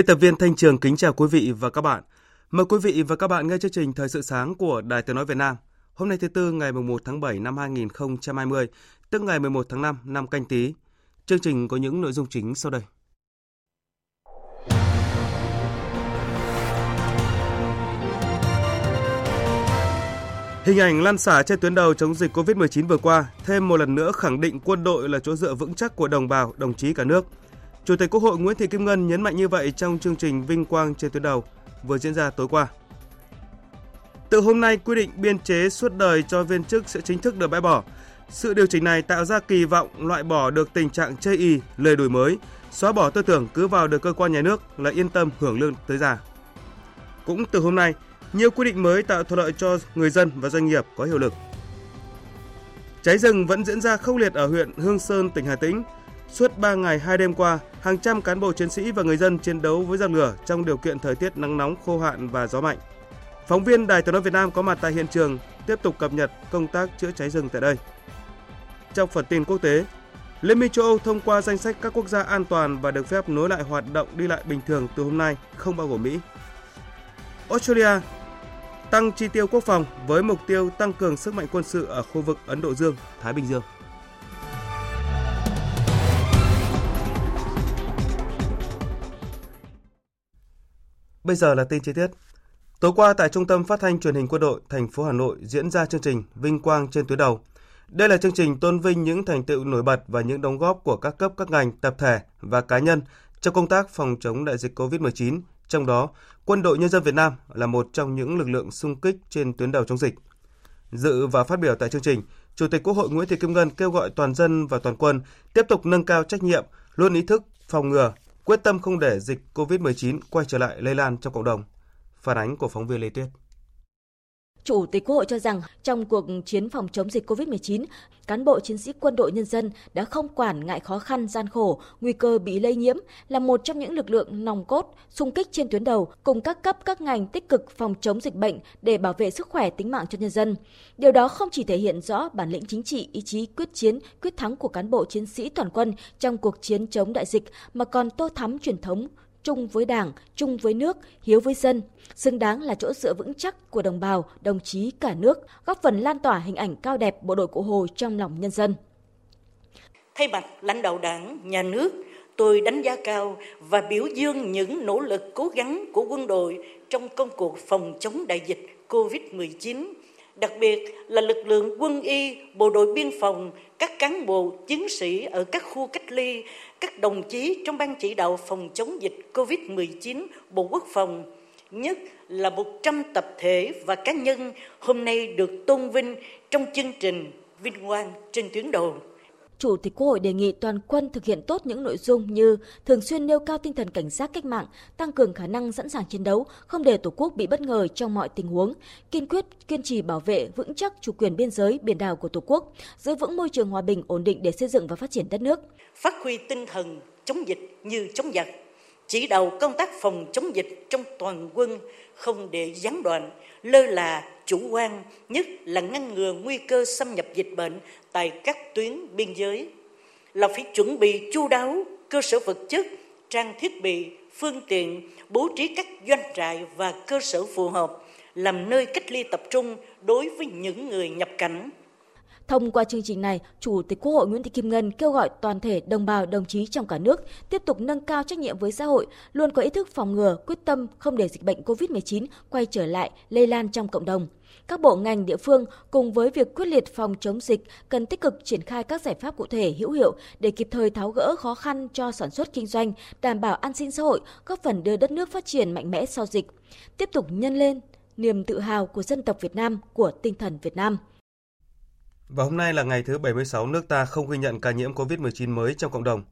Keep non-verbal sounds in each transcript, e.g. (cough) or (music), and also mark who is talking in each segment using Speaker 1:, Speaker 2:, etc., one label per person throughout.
Speaker 1: Biên tập viên Thanh Trường kính chào quý vị và các bạn. Mời quý vị và các bạn nghe chương trình Thời sự sáng của Đài Tiếng Nói Việt Nam. Hôm nay thứ Tư ngày 1 tháng 7 năm 2020, tức ngày 11 tháng 5 năm canh tí. Chương trình có những nội dung chính sau đây. Hình ảnh lan xả trên tuyến đầu chống dịch COVID-19 vừa qua thêm một lần nữa khẳng định quân đội là chỗ dựa vững chắc của đồng bào, đồng chí cả nước – Chủ tịch Quốc hội Nguyễn Thị Kim Ngân nhấn mạnh như vậy trong chương trình Vinh Quang trên tuyến đầu vừa diễn ra tối qua. Từ hôm nay, quy định biên chế suốt đời cho viên chức sẽ chính thức được bãi bỏ. Sự điều chỉnh này tạo ra kỳ vọng loại bỏ được tình trạng chây y, lời đổi mới, xóa bỏ tư tưởng cứ vào được cơ quan nhà nước là yên tâm hưởng lương tới già. Cũng từ hôm nay, nhiều quy định mới tạo thuận lợi cho người dân và doanh nghiệp có hiệu lực. Cháy rừng vẫn diễn ra khốc liệt ở huyện Hương Sơn, tỉnh Hà Tĩnh. Suốt 3 ngày 2 đêm qua, hàng trăm cán bộ chiến sĩ và người dân chiến đấu với giặc lửa trong điều kiện thời tiết nắng nóng khô hạn và gió mạnh. Phóng viên Đài Tiếng nói Việt Nam có mặt tại hiện trường tiếp tục cập nhật công tác chữa cháy rừng tại đây. Trong phần tin quốc tế, Liên minh châu Âu thông qua danh sách các quốc gia an toàn và được phép nối lại hoạt động đi lại bình thường từ hôm nay, không bao gồm Mỹ. Australia tăng chi tiêu quốc phòng với mục tiêu tăng cường sức mạnh quân sự ở khu vực Ấn Độ Dương, Thái Bình Dương. Bây giờ là tin chi tiết. Tối qua tại Trung tâm Phát thanh Truyền hình Quân đội thành phố Hà Nội diễn ra chương trình Vinh quang trên tuyến đầu. Đây là chương trình tôn vinh những thành tựu nổi bật và những đóng góp của các cấp các ngành, tập thể và cá nhân trong công tác phòng chống đại dịch COVID-19, trong đó Quân đội Nhân dân Việt Nam là một trong những lực lượng xung kích trên tuyến đầu chống dịch. Dự và phát biểu tại chương trình, Chủ tịch Quốc hội Nguyễn Thị Kim Ngân kêu gọi toàn dân và toàn quân tiếp tục nâng cao trách nhiệm, luôn ý thức phòng ngừa, quyết tâm không để dịch COVID-19 quay trở lại lây lan trong cộng đồng. Phản ánh của phóng viên Lê Tuyết.
Speaker 2: Chủ tịch Quốc hội cho rằng trong cuộc chiến phòng chống dịch COVID-19, cán bộ chiến sĩ quân đội nhân dân đã không quản ngại khó khăn, gian khổ, nguy cơ bị lây nhiễm, là một trong những lực lượng nòng cốt, xung kích trên tuyến đầu, cùng các cấp các ngành tích cực phòng chống dịch bệnh để bảo vệ sức khỏe tính mạng cho nhân dân. Điều đó không chỉ thể hiện rõ bản lĩnh chính trị, ý chí quyết chiến, quyết thắng của cán bộ chiến sĩ toàn quân trong cuộc chiến chống đại dịch, mà còn tô thắm truyền thống chung với Đảng, chung với nước, hiếu với dân, xứng đáng là chỗ dựa vững chắc của đồng bào, đồng chí cả nước, góp phần lan tỏa hình ảnh cao đẹp bộ đội Cụ Hồ trong lòng nhân dân.
Speaker 3: Thay mặt lãnh đạo Đảng, nhà nước, tôi đánh giá cao và biểu dương những nỗ lực cố gắng của quân đội trong công cuộc phòng chống đại dịch COVID-19 đặc biệt là lực lượng quân y, bộ đội biên phòng, các cán bộ, chiến sĩ ở các khu cách ly, các đồng chí trong ban chỉ đạo phòng chống dịch COVID-19 Bộ Quốc phòng, nhất là 100 tập thể và cá nhân hôm nay được tôn vinh trong chương trình Vinh Quang trên tuyến đầu.
Speaker 2: Chủ tịch Quốc hội đề nghị toàn quân thực hiện tốt những nội dung như thường xuyên nêu cao tinh thần cảnh giác cách mạng, tăng cường khả năng sẵn sàng chiến đấu, không để Tổ quốc bị bất ngờ trong mọi tình huống, kiên quyết kiên trì bảo vệ vững chắc chủ quyền biên giới, biển đảo của Tổ quốc, giữ vững môi trường hòa bình ổn định để xây dựng và phát triển đất nước.
Speaker 3: Phát huy tinh thần chống dịch như chống giặc, chỉ đạo công tác phòng chống dịch trong toàn quân không để gián đoạn, lơ là, chủ quan, nhất là ngăn ngừa nguy cơ xâm nhập dịch bệnh tại các tuyến biên giới. Là phải chuẩn bị chu đáo cơ sở vật chất, trang thiết bị, phương tiện, bố trí các doanh trại và cơ sở phù hợp, làm nơi cách ly tập trung đối với những người nhập cảnh
Speaker 2: Thông qua chương trình này, Chủ tịch Quốc hội Nguyễn Thị Kim Ngân kêu gọi toàn thể đồng bào đồng chí trong cả nước tiếp tục nâng cao trách nhiệm với xã hội, luôn có ý thức phòng ngừa, quyết tâm không để dịch bệnh COVID-19 quay trở lại lây lan trong cộng đồng. Các bộ ngành địa phương cùng với việc quyết liệt phòng chống dịch cần tích cực triển khai các giải pháp cụ thể hữu hiệu để kịp thời tháo gỡ khó khăn cho sản xuất kinh doanh, đảm bảo an sinh xã hội, góp phần đưa đất nước phát triển mạnh mẽ sau dịch. Tiếp tục nhân lên niềm tự hào của dân tộc Việt Nam, của tinh thần Việt Nam.
Speaker 1: Và hôm nay là ngày thứ 76 nước ta không ghi nhận ca nhiễm COVID-19 mới trong cộng đồng.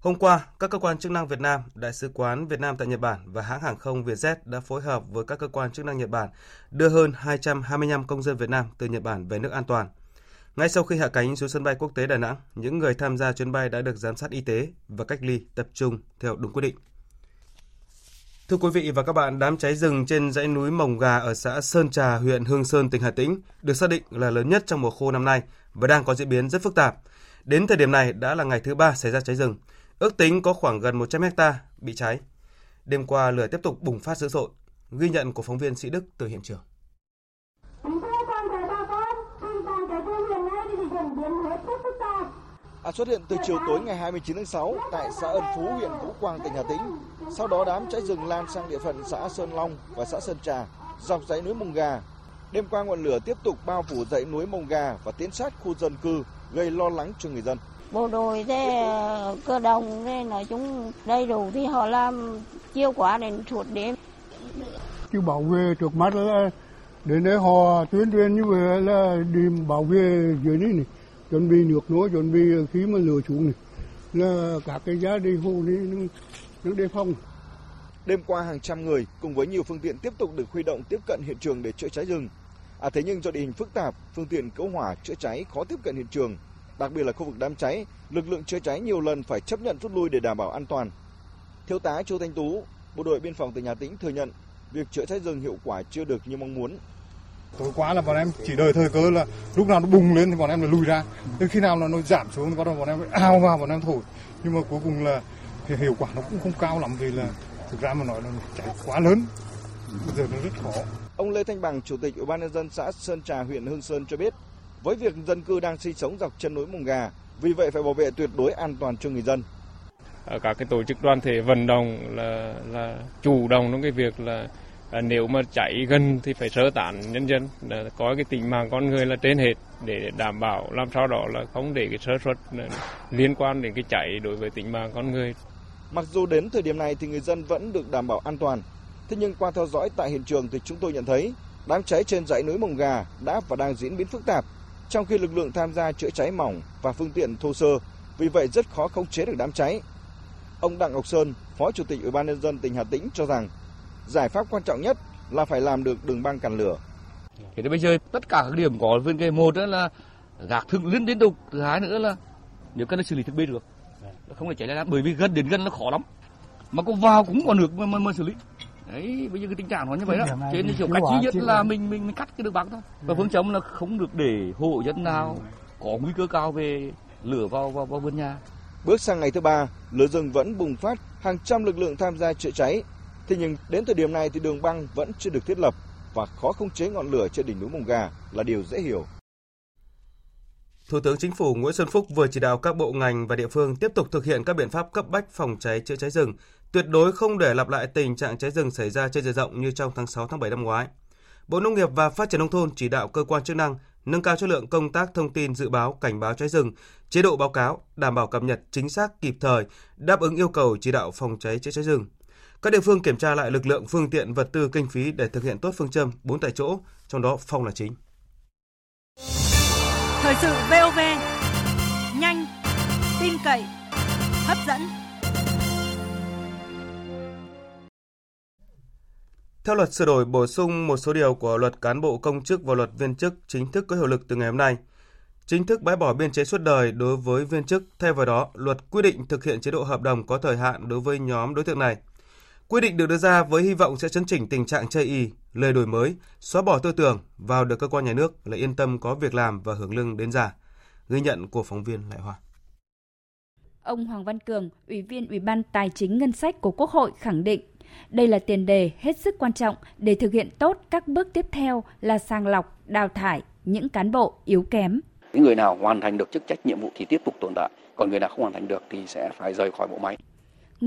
Speaker 1: Hôm qua, các cơ quan chức năng Việt Nam, Đại sứ quán Việt Nam tại Nhật Bản và hãng hàng không Vietjet đã phối hợp với các cơ quan chức năng Nhật Bản đưa hơn 225 công dân Việt Nam từ Nhật Bản về nước an toàn. Ngay sau khi hạ cánh xuống sân bay quốc tế Đà Nẵng, những người tham gia chuyến bay đã được giám sát y tế và cách ly tập trung theo đúng quy định. Thưa quý vị và các bạn, đám cháy rừng trên dãy núi Mồng Gà ở xã Sơn Trà, huyện Hương Sơn, tỉnh Hà Tĩnh được xác định là lớn nhất trong mùa khô năm nay và đang có diễn biến rất phức tạp. Đến thời điểm này đã là ngày thứ ba xảy ra cháy rừng. Ước tính có khoảng gần 100 hecta bị cháy. Đêm qua lửa tiếp tục bùng phát dữ dội. Ghi nhận của phóng viên Sĩ Đức từ hiện trường.
Speaker 4: À, xuất hiện từ chiều tối ngày 29 tháng 6 tại xã Ân Phú, huyện Vũ Quang, tỉnh Hà Tĩnh. Sau đó đám cháy rừng lan sang địa phận xã Sơn Long và xã Sơn Trà, dọc dãy núi Mông Gà. Đêm qua ngọn lửa tiếp tục bao phủ dãy núi Mông Gà và tiến sát khu dân cư, gây lo lắng cho người dân.
Speaker 5: Bộ đội thế cơ đồng thế nói chung đầy đủ thì họ làm chiêu quá đến suốt đêm.
Speaker 6: Chứ bảo vệ trước mắt là đến đây họ tuyên truyền như vậy là đi bảo vệ dưới này này chuẩn bị nước nối chuẩn bị khí mà lửa xuống này là các cái giá đi hồ đi nó đề phòng
Speaker 4: Đêm qua hàng trăm người cùng với nhiều phương tiện tiếp tục được huy động tiếp cận hiện trường để chữa cháy rừng. À thế nhưng do địa hình phức tạp, phương tiện cứu hỏa chữa cháy khó tiếp cận hiện trường. Đặc biệt là khu vực đám cháy, lực lượng chữa cháy nhiều lần phải chấp nhận rút lui để đảm bảo an toàn. Thiếu tá Chu Thanh Tú, bộ đội biên phòng tỉnh Hà Tĩnh thừa nhận việc chữa cháy rừng hiệu quả chưa được như mong muốn.
Speaker 7: Tối qua là bọn em chỉ đợi thời cơ là lúc nào nó bùng lên thì bọn em là lùi ra. Đến khi nào là nó giảm xuống thì bắt đầu bọn em (coughs) ao vào bọn em thổi. Nhưng mà cuối cùng là thì hiệu quả nó cũng không cao lắm vì là thực ra mà nói là cháy quá lớn. Bây giờ nó rất khó.
Speaker 4: Ông Lê Thanh Bằng, Chủ tịch Ủy ban nhân dân xã Sơn Trà, huyện Hương Sơn cho biết, với việc dân cư đang sinh sống dọc chân núi Mông Gà, vì vậy phải bảo vệ tuyệt đối an toàn cho người dân.
Speaker 8: Các cái tổ chức đoàn thể vận động là là chủ động trong cái việc là à, nếu mà cháy gần thì phải sơ tán nhân dân là có cái tính mạng con người là trên hết để đảm bảo làm sao đó là không để cái sơ suất ờ, liên quan đến cái cháy đối với tính mạng con người.
Speaker 4: Mặc dù đến thời điểm này thì người dân vẫn được đảm bảo an toàn, thế nhưng qua theo dõi tại hiện trường thì chúng tôi nhận thấy đám cháy trên dãy núi Mồng Gà đã và đang diễn biến phức tạp, trong khi lực lượng tham gia chữa cháy mỏng và phương tiện thô sơ, vì vậy rất khó khống chế được đám cháy. Ông Đặng Ngọc Sơn, Phó Chủ tịch Ủy ban nhân dân tỉnh Hà Tĩnh cho rằng giải pháp quan trọng nhất là phải làm được đường băng cản lửa.
Speaker 9: Thế bây giờ tất cả các điểm có vấn đề một đó là gạt thường liên liên tục, thứ hai nữa là nếu cần xử lý thực bê được, không thể cháy lan bởi vì gần đến gần nó khó lắm, mà có vào cũng còn được mà, mà, mà xử lý. Đấy, bây giờ cái tình trạng nó như vậy đó. Cho nên kiểu cách duy nhất là mình mình, mình cắt cái đường băng thôi. Và phương châm là không được để hộ dân nào có nguy cơ cao về lửa vào vào, vào vườn nhà.
Speaker 4: Bước sang ngày thứ ba, lửa rừng vẫn bùng phát, hàng trăm lực lượng tham gia chữa cháy. Thế nhưng đến thời điểm này thì đường băng vẫn chưa được thiết lập và khó khống chế ngọn lửa trên đỉnh núi Mông Gà là điều dễ hiểu.
Speaker 1: Thủ tướng Chính phủ Nguyễn Xuân Phúc vừa chỉ đạo các bộ ngành và địa phương tiếp tục thực hiện các biện pháp cấp bách phòng cháy chữa cháy rừng, tuyệt đối không để lặp lại tình trạng cháy rừng xảy ra trên diện rộng như trong tháng 6 tháng 7 năm ngoái. Bộ Nông nghiệp và Phát triển nông thôn chỉ đạo cơ quan chức năng nâng cao chất lượng công tác thông tin dự báo cảnh báo cháy rừng, chế độ báo cáo, đảm bảo cập nhật chính xác kịp thời, đáp ứng yêu cầu chỉ đạo phòng cháy chữa cháy rừng. Các địa phương kiểm tra lại lực lượng, phương tiện, vật tư, kinh phí để thực hiện tốt phương châm 4 tại chỗ, trong đó phòng là chính.
Speaker 10: Thời sự VOV, nhanh, tin cậy, hấp dẫn.
Speaker 1: Theo luật sửa đổi bổ sung một số điều của luật cán bộ công chức và luật viên chức chính thức có hiệu lực từ ngày hôm nay, chính thức bãi bỏ biên chế suốt đời đối với viên chức. Thay vào đó, luật quy định thực hiện chế độ hợp đồng có thời hạn đối với nhóm đối tượng này. Quy định được đưa ra với hy vọng sẽ chấn chỉnh tình trạng chây y, lời đổi mới, xóa bỏ tư tưởng vào được cơ quan nhà nước là yên tâm có việc làm và hưởng lương đến già. Ghi nhận của phóng viên Lại Hoa.
Speaker 11: Ông Hoàng Văn Cường, Ủy viên Ủy ban Tài chính Ngân sách của Quốc hội khẳng định đây là tiền đề hết sức quan trọng để thực hiện tốt các bước tiếp theo là sàng lọc, đào thải những cán bộ yếu kém.
Speaker 12: Những người nào hoàn thành được chức trách nhiệm vụ thì tiếp tục tồn tại, còn người nào không hoàn thành được thì sẽ phải rời khỏi bộ máy.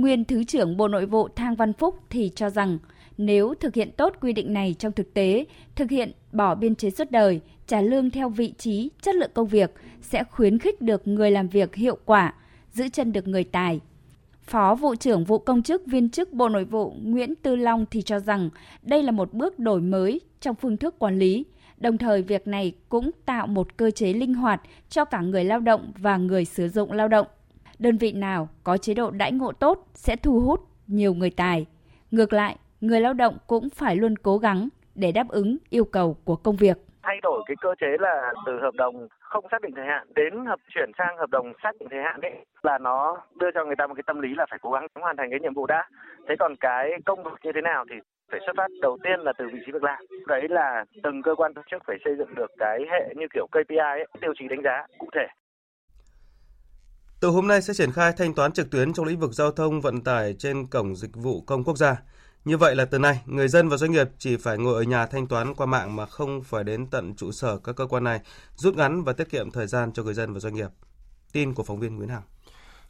Speaker 11: Nguyên Thứ trưởng Bộ Nội vụ Thang Văn Phúc thì cho rằng Nếu thực hiện tốt quy định này trong thực tế, thực hiện bỏ biên chế suốt đời, trả lương theo vị trí, chất lượng công việc sẽ khuyến khích được người làm việc hiệu quả, giữ chân được người tài. Phó vụ trưởng vụ công chức viên chức Bộ Nội vụ Nguyễn Tư Long thì cho rằng đây là một bước đổi mới trong phương thức quản lý. Đồng thời việc này cũng tạo một cơ chế linh hoạt cho cả người lao động và người sử dụng lao động. Đơn vị nào có chế độ đãi ngộ tốt sẽ thu hút nhiều người tài. Ngược lại, người lao động cũng phải luôn cố gắng để đáp ứng yêu cầu của công việc.
Speaker 13: Thay đổi cái cơ chế là từ hợp đồng không xác định thời hạn đến hợp chuyển sang hợp đồng xác định thời hạn đấy là nó đưa cho người ta một cái tâm lý là phải cố gắng hoàn thành cái nhiệm vụ đã. Thế còn cái công việc như thế nào thì phải xuất phát đầu tiên là từ vị trí việc làm. Đấy là từng cơ quan tổ chức phải xây dựng được cái hệ như kiểu KPI ấy, tiêu chí đánh giá cụ thể.
Speaker 1: Từ hôm nay sẽ triển khai thanh toán trực tuyến trong lĩnh vực giao thông vận tải trên cổng dịch vụ công quốc gia. Như vậy là từ nay, người dân và doanh nghiệp chỉ phải ngồi ở nhà thanh toán qua mạng mà không phải đến tận trụ sở các cơ quan này, rút ngắn và tiết kiệm thời gian cho người dân và doanh nghiệp. Tin của phóng viên Nguyễn Hằng.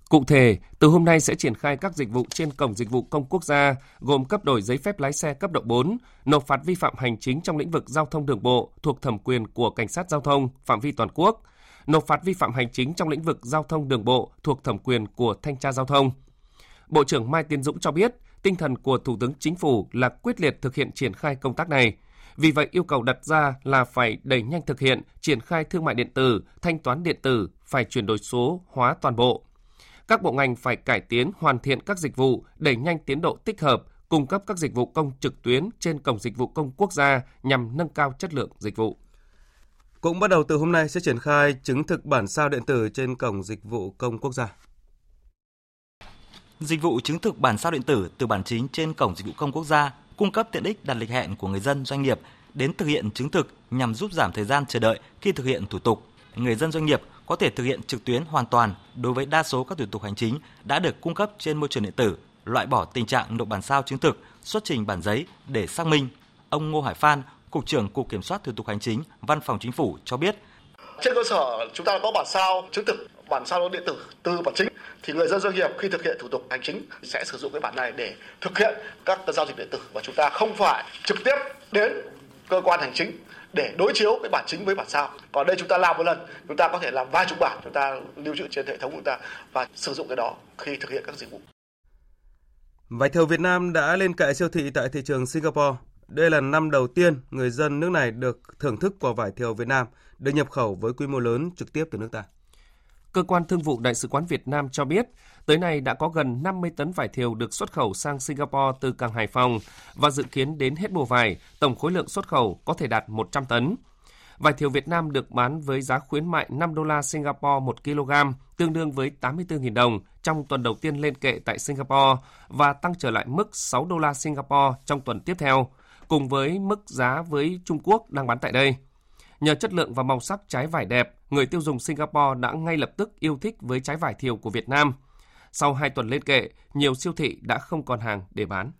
Speaker 14: Cụ thể, từ hôm nay sẽ triển khai các dịch vụ trên cổng dịch vụ công quốc gia, gồm cấp đổi giấy phép lái xe cấp độ 4, nộp phạt vi phạm hành chính trong lĩnh vực giao thông đường bộ thuộc thẩm quyền của cảnh sát giao thông phạm vi toàn quốc, nộp phạt vi phạm hành chính trong lĩnh vực giao thông đường bộ thuộc thẩm quyền của thanh tra giao thông. Bộ trưởng Mai Tiến Dũng cho biết, tinh thần của Thủ tướng Chính phủ là quyết liệt thực hiện triển khai công tác này. Vì vậy, yêu cầu đặt ra là phải đẩy nhanh thực hiện, triển khai thương mại điện tử, thanh toán điện tử, phải chuyển đổi số hóa toàn bộ. Các bộ ngành phải cải tiến, hoàn thiện các dịch vụ, đẩy nhanh tiến độ tích hợp, cung cấp các dịch vụ công trực tuyến trên cổng dịch vụ công quốc gia nhằm nâng cao chất lượng dịch vụ.
Speaker 1: Cũng bắt đầu từ hôm nay sẽ triển khai chứng thực bản sao điện tử trên cổng dịch vụ công quốc gia.
Speaker 15: Dịch vụ chứng thực bản sao điện tử từ bản chính trên cổng dịch vụ công quốc gia cung cấp tiện ích đặt lịch hẹn của người dân doanh nghiệp đến thực hiện chứng thực nhằm giúp giảm thời gian chờ đợi khi thực hiện thủ tục. Người dân doanh nghiệp có thể thực hiện trực tuyến hoàn toàn đối với đa số các thủ tục hành chính đã được cung cấp trên môi trường điện tử, loại bỏ tình trạng nộp bản sao chứng thực, xuất trình bản giấy để xác minh. Ông Ngô Hải Phan, Cục trưởng Cục Kiểm soát Thủ tục Hành chính, Văn phòng Chính phủ cho biết.
Speaker 16: Trên cơ sở chúng ta có bản sao chứng thực bản sao điện tử từ bản chính thì người dân doanh nghiệp khi thực hiện thủ tục hành chính sẽ sử dụng cái bản này để thực hiện các giao dịch điện tử và chúng ta không phải trực tiếp đến cơ quan hành chính để đối chiếu cái bản chính với bản sao. Còn đây chúng ta làm một lần, chúng ta có thể làm vài chục bản, chúng ta lưu trữ trên hệ thống của chúng ta và sử dụng cái đó khi thực hiện các dịch vụ.
Speaker 1: Vải thiều Việt Nam đã lên kệ siêu thị tại thị trường Singapore. Đây là năm đầu tiên người dân nước này được thưởng thức quả vải thiều Việt Nam được nhập khẩu với quy mô lớn trực tiếp từ nước ta.
Speaker 14: Cơ quan Thương vụ Đại sứ quán Việt Nam cho biết, tới nay đã có gần 50 tấn vải thiều được xuất khẩu sang Singapore từ cảng Hải Phòng và dự kiến đến hết mùa vải, tổng khối lượng xuất khẩu có thể đạt 100 tấn. Vải thiều Việt Nam được bán với giá khuyến mại 5 đô la Singapore 1 kg, tương đương với 84.000 đồng trong tuần đầu tiên lên kệ tại Singapore và tăng trở lại mức 6 đô la Singapore trong tuần tiếp theo, cùng với mức giá với Trung Quốc đang bán tại đây. Nhờ chất lượng và màu sắc trái vải đẹp, người tiêu dùng Singapore đã ngay lập tức yêu thích với trái vải thiều của Việt Nam. Sau 2 tuần lên kệ, nhiều siêu thị đã không còn hàng để bán.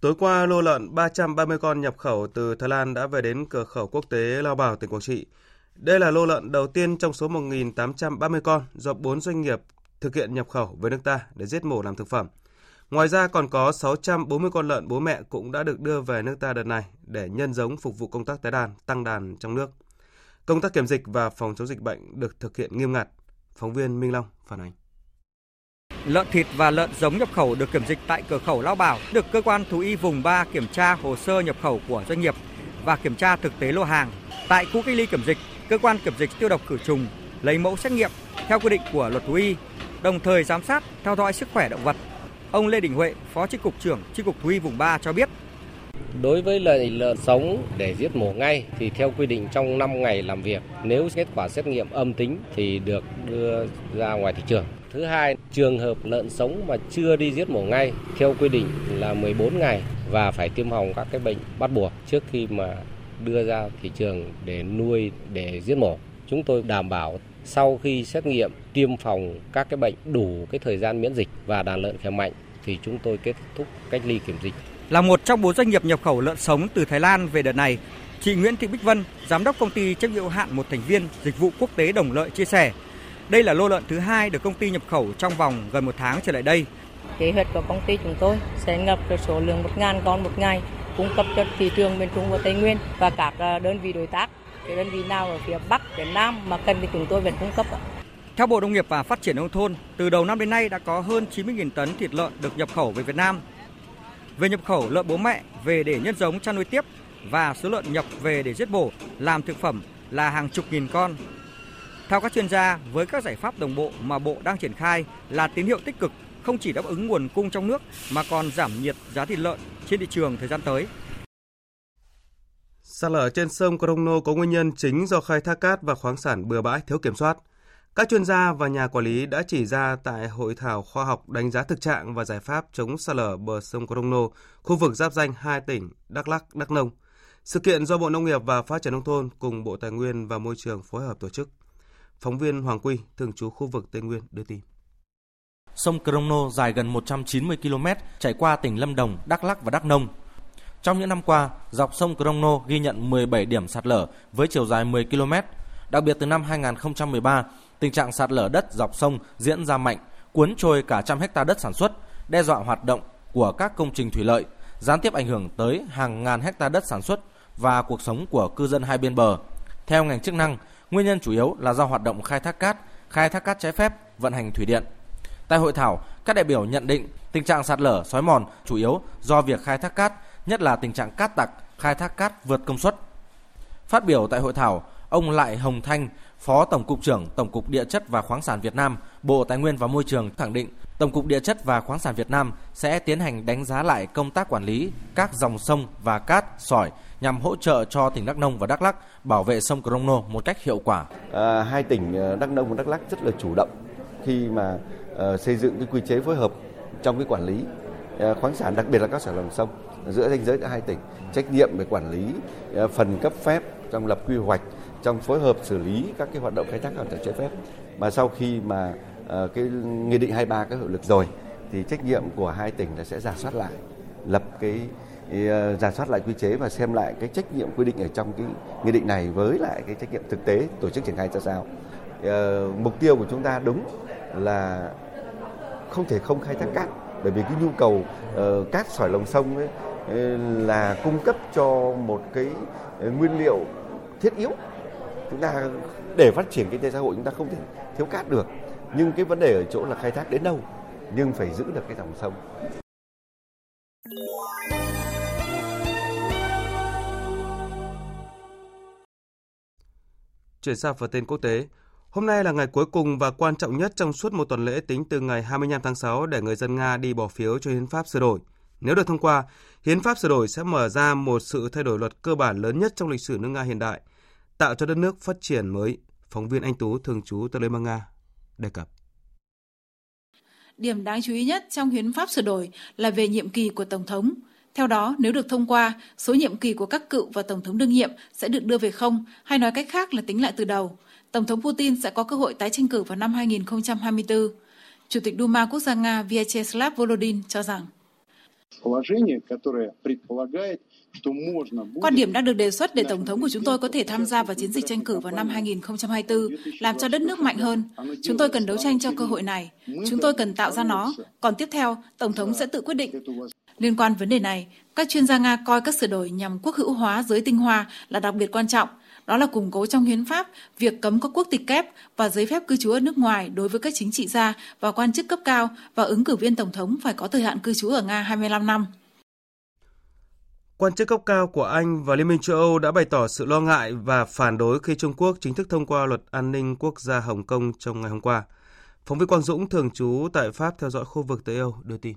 Speaker 1: Tối qua, lô lợn 330 con nhập khẩu từ Thái Lan đã về đến cửa khẩu quốc tế Lao Bảo, tỉnh Quảng Trị. Đây là lô lợn đầu tiên trong số 1.830 con do 4 doanh nghiệp thực hiện nhập khẩu về nước ta để giết mổ làm thực phẩm. Ngoài ra còn có 640 con lợn bố mẹ cũng đã được đưa về nước ta đợt này để nhân giống phục vụ công tác tái đàn, tăng đàn trong nước. Công tác kiểm dịch và phòng chống dịch bệnh được thực hiện nghiêm ngặt. Phóng viên Minh Long phản ánh.
Speaker 17: Lợn thịt và lợn giống nhập khẩu được kiểm dịch tại cửa khẩu Lao Bảo được cơ quan thú y vùng 3 kiểm tra hồ sơ nhập khẩu của doanh nghiệp và kiểm tra thực tế lô hàng. Tại khu cách ly kiểm dịch, cơ quan kiểm dịch tiêu độc khử trùng, lấy mẫu xét nghiệm theo quy định của luật thú y, đồng thời giám sát, theo dõi sức khỏe động vật. Ông Lê Đình Huệ, Phó Chi cục trưởng Chi cục Thú y vùng 3 cho biết
Speaker 18: Đối với lợn lợn sống để giết mổ ngay thì theo quy định trong 5 ngày làm việc, nếu kết quả xét nghiệm âm tính thì được đưa ra ngoài thị trường. Thứ hai, trường hợp lợn sống mà chưa đi giết mổ ngay theo quy định là 14 ngày và phải tiêm phòng các cái bệnh bắt buộc trước khi mà đưa ra thị trường để nuôi để giết mổ. Chúng tôi đảm bảo sau khi xét nghiệm tiêm phòng các cái bệnh đủ cái thời gian miễn dịch và đàn lợn khỏe mạnh thì chúng tôi kết thúc cách ly kiểm dịch
Speaker 17: là một trong bốn doanh nghiệp nhập khẩu lợn sống từ Thái Lan về đợt này. Chị Nguyễn Thị Bích Vân, giám đốc công ty trách nhiệm hạn một thành viên dịch vụ quốc tế Đồng Lợi chia sẻ, đây là lô lợn thứ hai được công ty nhập khẩu trong vòng gần một tháng trở lại đây.
Speaker 19: Kế hoạch của công ty chúng tôi sẽ nhập số lượng 1.000 con một ngày cung cấp cho thị trường miền Trung và Tây Nguyên và các à, đơn vị đối tác. Cái đơn vị nào ở phía Bắc, phía Nam mà cần thì chúng tôi vẫn cung cấp.
Speaker 17: Theo Bộ Nông nghiệp và Phát triển nông thôn, từ đầu năm đến nay đã có hơn 90.000 tấn thịt lợn được nhập khẩu về Việt Nam. Về nhập khẩu lợn bố mẹ về để nhân giống chăn nuôi tiếp và số lợn nhập về để giết mổ làm thực phẩm là hàng chục nghìn con. Theo các chuyên gia, với các giải pháp đồng bộ mà Bộ đang triển khai là tín hiệu tích cực không chỉ đáp ứng nguồn cung trong nước mà còn giảm nhiệt giá thịt lợn trên thị trường thời gian tới.
Speaker 1: Sạt lở trên sông Crono có nguyên nhân chính do khai thác cát và khoáng sản bừa bãi thiếu kiểm soát. Các chuyên gia và nhà quản lý đã chỉ ra tại hội thảo khoa học đánh giá thực trạng và giải pháp chống sạt lở bờ sông Crono, khu vực giáp danh hai tỉnh Đắk Lắk, Đắk Nông. Sự kiện do Bộ Nông nghiệp và Phát triển nông thôn cùng Bộ Tài nguyên và Môi trường phối hợp tổ chức. Phóng viên Hoàng Quy, thường trú khu vực Tây Nguyên đưa tin.
Speaker 20: Sông Crono dài gần 190 km chảy qua tỉnh Lâm Đồng, Đắk Lắk và Đắk Nông. Trong những năm qua, dọc sông Crono ghi nhận 17 điểm sạt lở với chiều dài 10 km. Đặc biệt từ năm 2013, tình trạng sạt lở đất dọc sông diễn ra mạnh, cuốn trôi cả trăm hecta đất sản xuất, đe dọa hoạt động của các công trình thủy lợi, gián tiếp ảnh hưởng tới hàng ngàn hecta đất sản xuất và cuộc sống của cư dân hai bên bờ. Theo ngành chức năng, nguyên nhân chủ yếu là do hoạt động khai thác cát, khai thác cát trái phép, vận hành thủy điện. Tại hội thảo, các đại biểu nhận định tình trạng sạt lở, xói mòn chủ yếu do việc khai thác cát, nhất là tình trạng cát tặc, khai thác cát vượt công suất. Phát biểu tại hội thảo, ông Lại Hồng Thanh, Phó Tổng cục trưởng Tổng cục Địa chất và Khoáng sản Việt Nam, Bộ Tài nguyên và Môi trường khẳng định Tổng cục Địa chất và Khoáng sản Việt Nam sẽ tiến hành đánh giá lại công tác quản lý các dòng sông và cát, sỏi nhằm hỗ trợ cho tỉnh Đắk Nông và Đắk Lắk bảo vệ sông Crono một cách hiệu quả.
Speaker 21: À, hai tỉnh ờ, Đắk Nông và Đắk Lắk rất là chủ động khi mà uh, xây dựng cái quy chế phối hợp trong cái quản lý uh, khoáng sản đặc biệt là các sản lòng sông giữa ranh giới giữa hai tỉnh trách nhiệm về quản lý uh, phần cấp phép trong lập quy hoạch trong phối hợp xử lý các cái hoạt động khai thác hải sản trái phép. Mà sau khi mà uh, cái nghị định 23 có hiệu lực rồi thì trách nhiệm của hai tỉnh là sẽ giả soát lại lập cái ờ, uh, giả soát lại quy chế và xem lại cái trách nhiệm quy định ở trong cái nghị định này với lại cái trách nhiệm thực tế tổ chức triển khai ra sao. Uh, mục tiêu của chúng ta đúng là không thể không khai thác cát bởi vì cái nhu cầu uh, cát sỏi lòng sông ấy, là cung cấp cho một cái nguyên liệu thiết yếu chúng ta để phát triển kinh tế xã hội chúng ta không thể thiếu cát được. Nhưng cái vấn đề ở chỗ là khai thác đến đâu nhưng phải giữ được cái dòng sông.
Speaker 1: Chuyển sang phần tin quốc tế, Hôm nay là ngày cuối cùng và quan trọng nhất trong suốt một tuần lễ tính từ ngày 25 tháng 6 để người dân Nga đi bỏ phiếu cho hiến pháp sửa đổi. Nếu được thông qua, hiến pháp sửa đổi sẽ mở ra một sự thay đổi luật cơ bản lớn nhất trong lịch sử nước Nga hiện đại, tạo cho đất nước phát triển mới. Phóng viên Anh Tú thường trú tại Liên bang Nga đề cập.
Speaker 22: Điểm đáng chú ý nhất trong hiến pháp sửa đổi là về nhiệm kỳ của Tổng thống. Theo đó, nếu được thông qua, số nhiệm kỳ của các cựu và Tổng thống đương nhiệm sẽ được đưa về không, hay nói cách khác là tính lại từ đầu. Tổng thống Putin sẽ có cơ hội tái tranh cử vào năm 2024. Chủ tịch Duma Quốc gia Nga Vyacheslav Volodin cho rằng Quan điểm đang được đề xuất để Tổng thống của chúng tôi có thể tham gia vào chiến dịch tranh cử vào năm 2024, làm cho đất nước mạnh hơn. Chúng tôi cần đấu tranh cho cơ hội này. Chúng tôi cần tạo ra nó. Còn tiếp theo, Tổng thống sẽ tự quyết định. Liên quan vấn đề này, các chuyên gia Nga coi các sửa đổi nhằm quốc hữu hóa giới tinh hoa là đặc biệt quan trọng, đó là củng cố trong hiến pháp việc cấm có quốc tịch kép và giấy phép cư trú ở nước ngoài đối với các chính trị gia và quan chức cấp cao và ứng cử viên tổng thống phải có thời hạn cư trú ở Nga 25 năm.
Speaker 1: Quan chức cấp cao của Anh và Liên minh châu Âu đã bày tỏ sự lo ngại và phản đối khi Trung Quốc chính thức thông qua luật an ninh quốc gia Hồng Kông trong ngày hôm qua. Phóng viên Quang Dũng thường trú tại Pháp theo dõi khu vực Tây Âu đưa tin.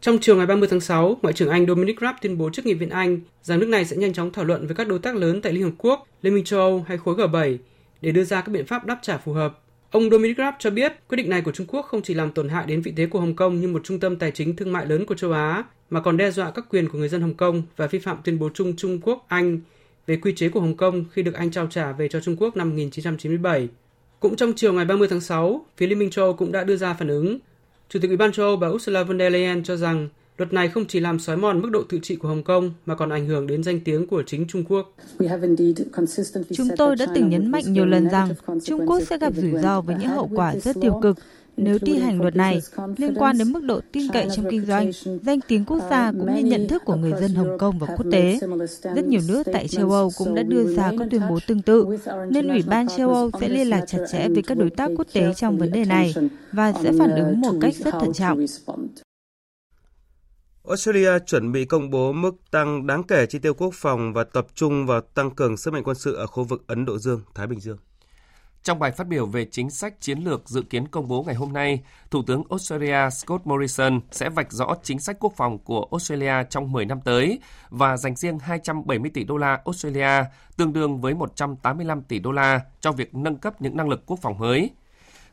Speaker 23: Trong chiều ngày 30 tháng 6, Ngoại trưởng Anh Dominic Raab tuyên bố trước Nghị viện Anh rằng nước này sẽ nhanh chóng thảo luận với các đối tác lớn tại Liên Hợp Quốc, Liên minh châu Âu hay khối G7 để đưa ra các biện pháp đáp trả phù hợp. Ông Dominic Raab cho biết quyết định này của Trung Quốc không chỉ làm tổn hại đến vị thế của Hồng Kông như một trung tâm tài chính thương mại lớn của châu Á, mà còn đe dọa các quyền của người dân Hồng Kông và vi phạm tuyên bố chung Trung Quốc-Anh về quy chế của Hồng Kông khi được Anh trao trả về cho Trung Quốc năm 1997. Cũng trong chiều ngày 30 tháng 6, phía Liên minh châu Âu cũng đã đưa ra phản ứng. Chủ tịch Ủy ban châu Âu bà Ursula von der Leyen cho rằng Luật này không chỉ làm xói mòn mức độ tự trị của Hồng Kông mà còn ảnh hưởng đến danh tiếng của chính Trung Quốc.
Speaker 24: Chúng tôi đã từng nhấn mạnh nhiều lần rằng Trung Quốc sẽ gặp rủi ro với những hậu quả rất tiêu cực nếu thi hành luật này liên quan đến mức độ tin cậy trong kinh doanh, danh tiếng quốc gia cũng như nhận thức của người dân Hồng Kông và quốc tế. Rất nhiều nước tại châu Âu cũng đã đưa ra các tuyên bố tương tự, nên Ủy ban châu Âu sẽ liên lạc chặt chẽ với các đối tác quốc tế trong vấn đề này và sẽ phản ứng một cách rất thận trọng.
Speaker 1: Australia chuẩn bị công bố mức tăng đáng kể chi tiêu quốc phòng và tập trung vào tăng cường sức mạnh quân sự ở khu vực Ấn Độ Dương, Thái Bình Dương.
Speaker 14: Trong bài phát biểu về chính sách chiến lược dự kiến công bố ngày hôm nay, Thủ tướng Australia Scott Morrison sẽ vạch rõ chính sách quốc phòng của Australia trong 10 năm tới và dành riêng 270 tỷ đô la Australia, tương đương với 185 tỷ đô la cho việc nâng cấp những năng lực quốc phòng mới.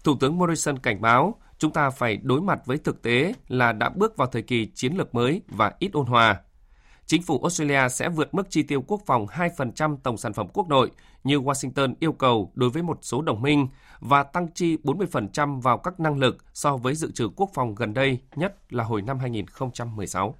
Speaker 14: Thủ tướng Morrison cảnh báo, chúng ta phải đối mặt với thực tế là đã bước vào thời kỳ chiến lược mới và ít ôn hòa. Chính phủ Australia sẽ vượt mức chi tiêu quốc phòng 2% tổng sản phẩm quốc nội như Washington yêu cầu đối với một số đồng minh và tăng chi 40% vào các năng lực so với dự trữ quốc phòng gần đây, nhất là hồi năm 2016.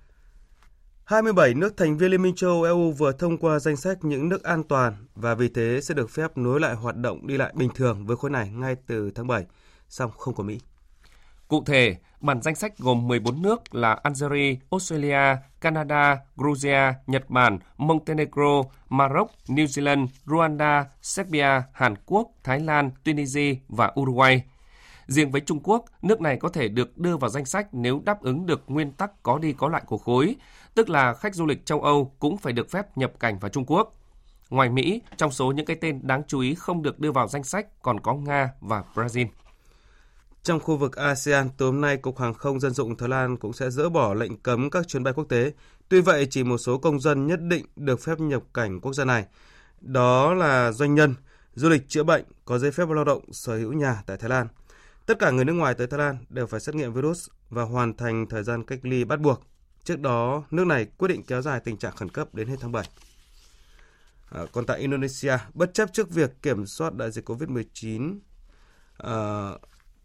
Speaker 1: 27 nước thành viên Liên minh châu Âu EU vừa thông qua danh sách những nước an toàn và vì thế sẽ được phép nối lại hoạt động đi lại bình thường với khối này ngay từ tháng 7, song không có Mỹ.
Speaker 14: Cụ thể, bản danh sách gồm 14 nước là Algeria, Australia, Canada, Georgia, Nhật Bản, Montenegro, Maroc, New Zealand, Rwanda, Serbia, Hàn Quốc, Thái Lan, Tunisia và Uruguay. Riêng với Trung Quốc, nước này có thể được đưa vào danh sách nếu đáp ứng được nguyên tắc có đi có lại của khối, tức là khách du lịch châu Âu cũng phải được phép nhập cảnh vào Trung Quốc. Ngoài Mỹ, trong số những cái tên đáng chú ý không được đưa vào danh sách còn có Nga và Brazil.
Speaker 1: Trong khu vực ASEAN, tối hôm nay, Cục Hàng không Dân dụng Thái Lan cũng sẽ dỡ bỏ lệnh cấm các chuyến bay quốc tế. Tuy vậy, chỉ một số công dân nhất định được phép nhập cảnh quốc gia này. Đó là doanh nhân, du lịch chữa bệnh, có giấy phép lao động, sở hữu nhà tại Thái Lan. Tất cả người nước ngoài tới Thái Lan đều phải xét nghiệm virus và hoàn thành thời gian cách ly bắt buộc. Trước đó, nước này quyết định kéo dài tình trạng khẩn cấp đến hết tháng 7. À, còn tại Indonesia, bất chấp trước việc kiểm soát đại dịch COVID-19, à,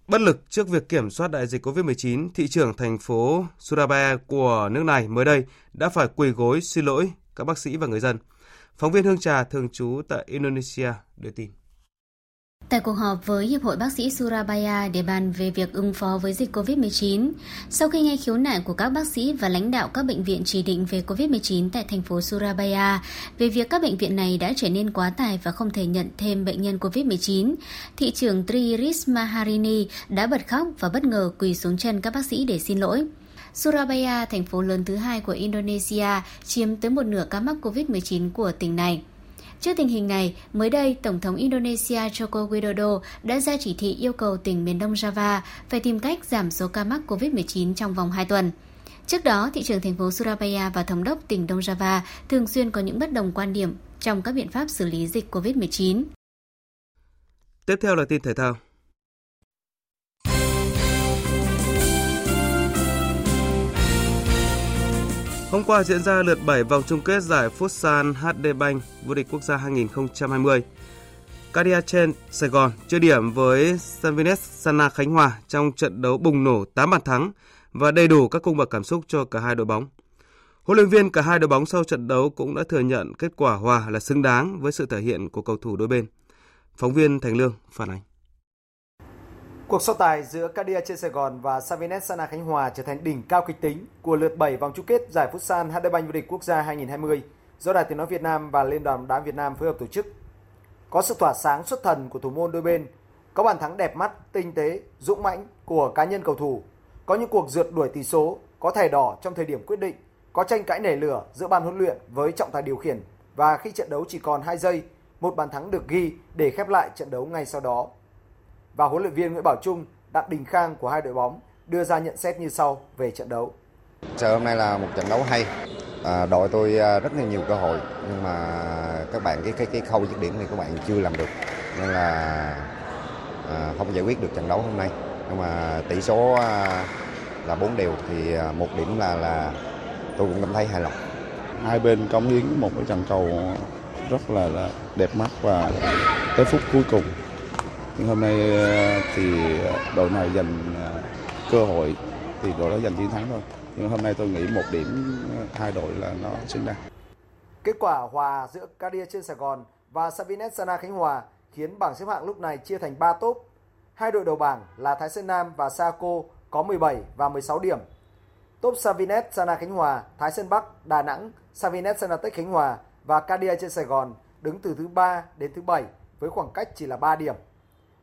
Speaker 1: Bất lực trước việc kiểm soát đại dịch COVID-19, thị trưởng thành phố Surabaya của nước này mới đây đã phải quỳ gối xin lỗi các bác sĩ và người dân. Phóng viên Hương Trà thường trú tại Indonesia đưa tin.
Speaker 25: Tại cuộc họp với Hiệp hội Bác sĩ Surabaya để bàn về việc ứng phó với dịch COVID-19, sau khi nghe khiếu nại của các bác sĩ và lãnh đạo các bệnh viện chỉ định về COVID-19 tại thành phố Surabaya về việc các bệnh viện này đã trở nên quá tải và không thể nhận thêm bệnh nhân COVID-19, thị trưởng Triris Maharini đã bật khóc và bất ngờ quỳ xuống chân các bác sĩ để xin lỗi. Surabaya, thành phố lớn thứ hai của Indonesia, chiếm tới một nửa ca mắc COVID-19 của tỉnh này. Trước tình hình này, mới đây, Tổng thống Indonesia Joko Widodo đã ra chỉ thị yêu cầu tỉnh miền Đông Java phải tìm cách giảm số ca mắc COVID-19 trong vòng 2 tuần. Trước đó, thị trưởng thành phố Surabaya và thống đốc tỉnh Đông Java thường xuyên có những bất đồng quan điểm trong các biện pháp xử lý dịch COVID-19.
Speaker 1: Tiếp theo là tin thể thao. Hôm qua diễn ra lượt 7 vòng chung kết giải Futsal HD Bank vô địch quốc gia 2020. Cadia Chen, Sài Gòn, chơi điểm với Sanvines Sana Khánh Hòa trong trận đấu bùng nổ 8 bàn thắng và đầy đủ các cung bậc cảm xúc cho cả hai đội bóng. Huấn luyện viên cả hai đội bóng sau trận đấu cũng đã thừa nhận kết quả hòa là xứng đáng với sự thể hiện của cầu thủ đôi bên. Phóng viên Thành Lương phản ánh.
Speaker 26: Cuộc so tài giữa Cadia trên Sài Gòn và Savinet Sana Khánh Hòa trở thành đỉnh cao kịch tính của lượt 7 vòng chung kết giải Futsal HD Bank vô địch quốc gia 2020 do Đài Tiếng nói Việt Nam và Liên đoàn bóng đá Việt Nam phối hợp tổ chức. Có sự tỏa sáng xuất thần của thủ môn đôi bên, có bàn thắng đẹp mắt, tinh tế, dũng mãnh của cá nhân cầu thủ, có những cuộc rượt đuổi tỷ số, có thẻ đỏ trong thời điểm quyết định, có tranh cãi nảy lửa giữa ban huấn luyện với trọng tài điều khiển và khi trận đấu chỉ còn 2 giây, một bàn thắng được ghi để khép lại trận đấu ngay sau đó và huấn luyện viên Nguyễn Bảo Trung, Đặng Đình Khang của hai đội bóng đưa ra nhận xét như sau về trận đấu.
Speaker 27: Giờ hôm nay là một trận đấu hay. À, đội tôi à, rất là nhiều cơ hội nhưng mà các bạn cái cái cái khâu dứt điểm thì các bạn chưa làm được nên là à, không giải quyết được trận đấu hôm nay. Nhưng mà tỷ số à, là bốn đều thì à, một điểm là là tôi cũng cảm thấy hài lòng.
Speaker 28: Hai bên cống hiến một cái trận cầu rất là, là đẹp mắt và tới phút cuối cùng nhưng hôm nay ờ, thì ờ, đội này giành ờ, cơ hội thì đội đó giành chiến thắng thôi nhưng hôm nay tôi nghĩ một điểm hai đội là nó xứng đáng.
Speaker 26: Kết quả hòa giữa Cadia trên Sài Gòn và Savinet Sana Khánh Hòa khiến bảng xếp hạng lúc này chia thành 3 tốp. Hai đội đầu bảng là Thái Sơn Nam và Saco có 17 và 16 điểm. Top Savinet Sana Khánh Hòa, Thái Sơn Bắc, Đà Nẵng, Savinet Sanatech Khánh Hòa và Cadia trên Sài Gòn đứng từ thứ 3 đến thứ 7 với khoảng cách chỉ là 3 điểm.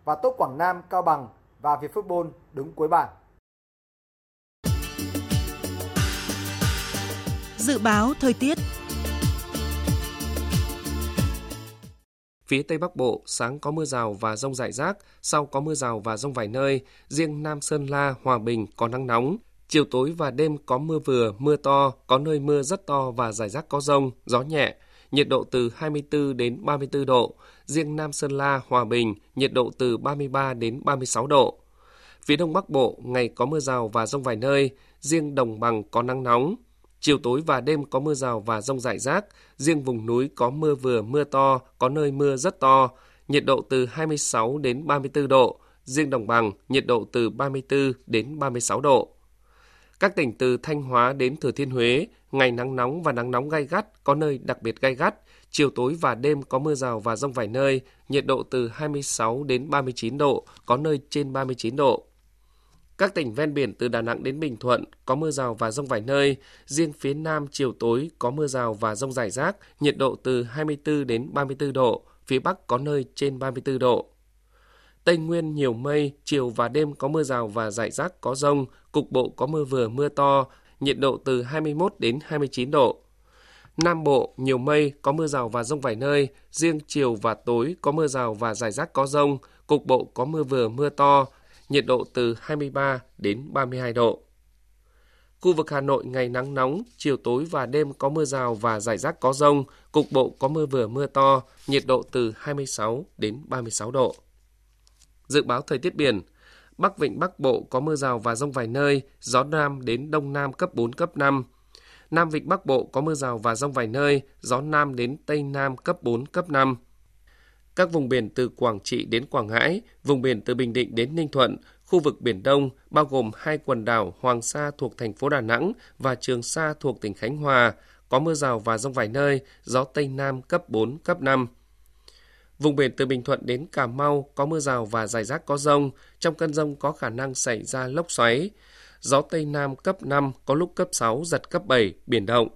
Speaker 26: Và top Quảng Nam, Cao Bằng và Việt Football đứng cuối bảng.
Speaker 10: Dự báo thời tiết
Speaker 14: Phía Tây Bắc Bộ, sáng có mưa rào và rông rải rác, sau có mưa rào và rông vài nơi, riêng Nam Sơn La, Hòa Bình có nắng nóng. Chiều tối và đêm có mưa vừa, mưa to, có nơi mưa rất to và rải rác có rông, gió nhẹ, nhiệt độ từ 24 đến 34 độ, riêng Nam Sơn La, Hòa Bình, nhiệt độ từ 33 đến 36 độ. Phía Đông Bắc Bộ, ngày có mưa rào và rông vài nơi, riêng Đồng Bằng có nắng nóng, Chiều tối và đêm có mưa rào và rông rải rác, riêng vùng núi có mưa vừa mưa to, có nơi mưa rất to, nhiệt độ từ 26 đến 34 độ, riêng đồng bằng nhiệt độ từ 34 đến 36 độ. Các tỉnh từ Thanh Hóa đến Thừa Thiên Huế, ngày nắng nóng và nắng nóng gai gắt, có nơi đặc biệt gai gắt, chiều tối và đêm có mưa rào và rông vài nơi, nhiệt độ từ 26 đến 39 độ, có nơi trên 39 độ. Các tỉnh ven biển từ Đà Nẵng đến Bình Thuận có mưa rào và rông vài nơi, riêng phía Nam chiều tối có mưa rào và rông rải rác, nhiệt độ từ 24 đến 34 độ, phía Bắc có nơi trên 34 độ. Tây Nguyên nhiều mây, chiều và đêm có mưa rào và rải rác có rông, cục bộ có mưa vừa mưa to, nhiệt độ từ 21 đến 29 độ. Nam Bộ nhiều mây, có mưa rào và rông vài nơi, riêng chiều và tối có mưa rào và rải rác có rông, cục bộ có mưa vừa mưa to, nhiệt độ từ 23 đến 32 độ. Khu vực Hà Nội ngày nắng nóng, chiều tối và đêm có mưa rào và rải rác có rông, cục bộ có mưa vừa mưa to, nhiệt độ từ 26 đến 36 độ. Dự báo thời tiết biển, Bắc Vịnh Bắc Bộ có mưa rào và rông vài nơi, gió Nam đến Đông Nam cấp 4, cấp 5. Nam Vịnh Bắc Bộ có mưa rào và rông vài nơi, gió Nam đến Tây Nam cấp 4, cấp 5. Các vùng biển từ Quảng Trị đến Quảng Ngãi, vùng biển từ Bình Định đến Ninh Thuận, khu vực Biển Đông bao gồm hai quần đảo Hoàng Sa thuộc thành phố Đà Nẵng và Trường Sa thuộc tỉnh Khánh Hòa, có mưa rào và rông vài nơi, gió Tây Nam cấp 4, cấp 5. Vùng biển từ Bình Thuận đến Cà Mau có mưa rào và rải rác có rông, trong cơn rông có khả năng xảy ra lốc xoáy. Gió Tây Nam cấp 5, có lúc cấp 6, giật cấp 7, biển động.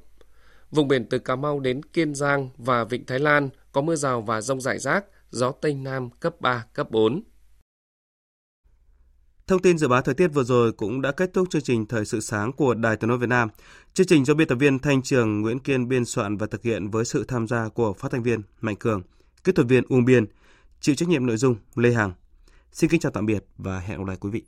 Speaker 14: Vùng biển từ Cà Mau đến Kiên Giang và Vịnh Thái Lan có mưa rào và rông rải rác, gió Tây Nam cấp 3, cấp 4.
Speaker 1: Thông tin dự báo thời tiết vừa rồi cũng đã kết thúc chương trình Thời sự sáng của Đài Tiếng nói Việt Nam. Chương trình do biên tập viên Thanh Trường Nguyễn Kiên biên soạn và thực hiện với sự tham gia của phát thanh viên Mạnh Cường, kỹ thuật viên Uông Biên, chịu trách nhiệm nội dung Lê Hằng. Xin kính chào tạm biệt và hẹn gặp lại quý vị.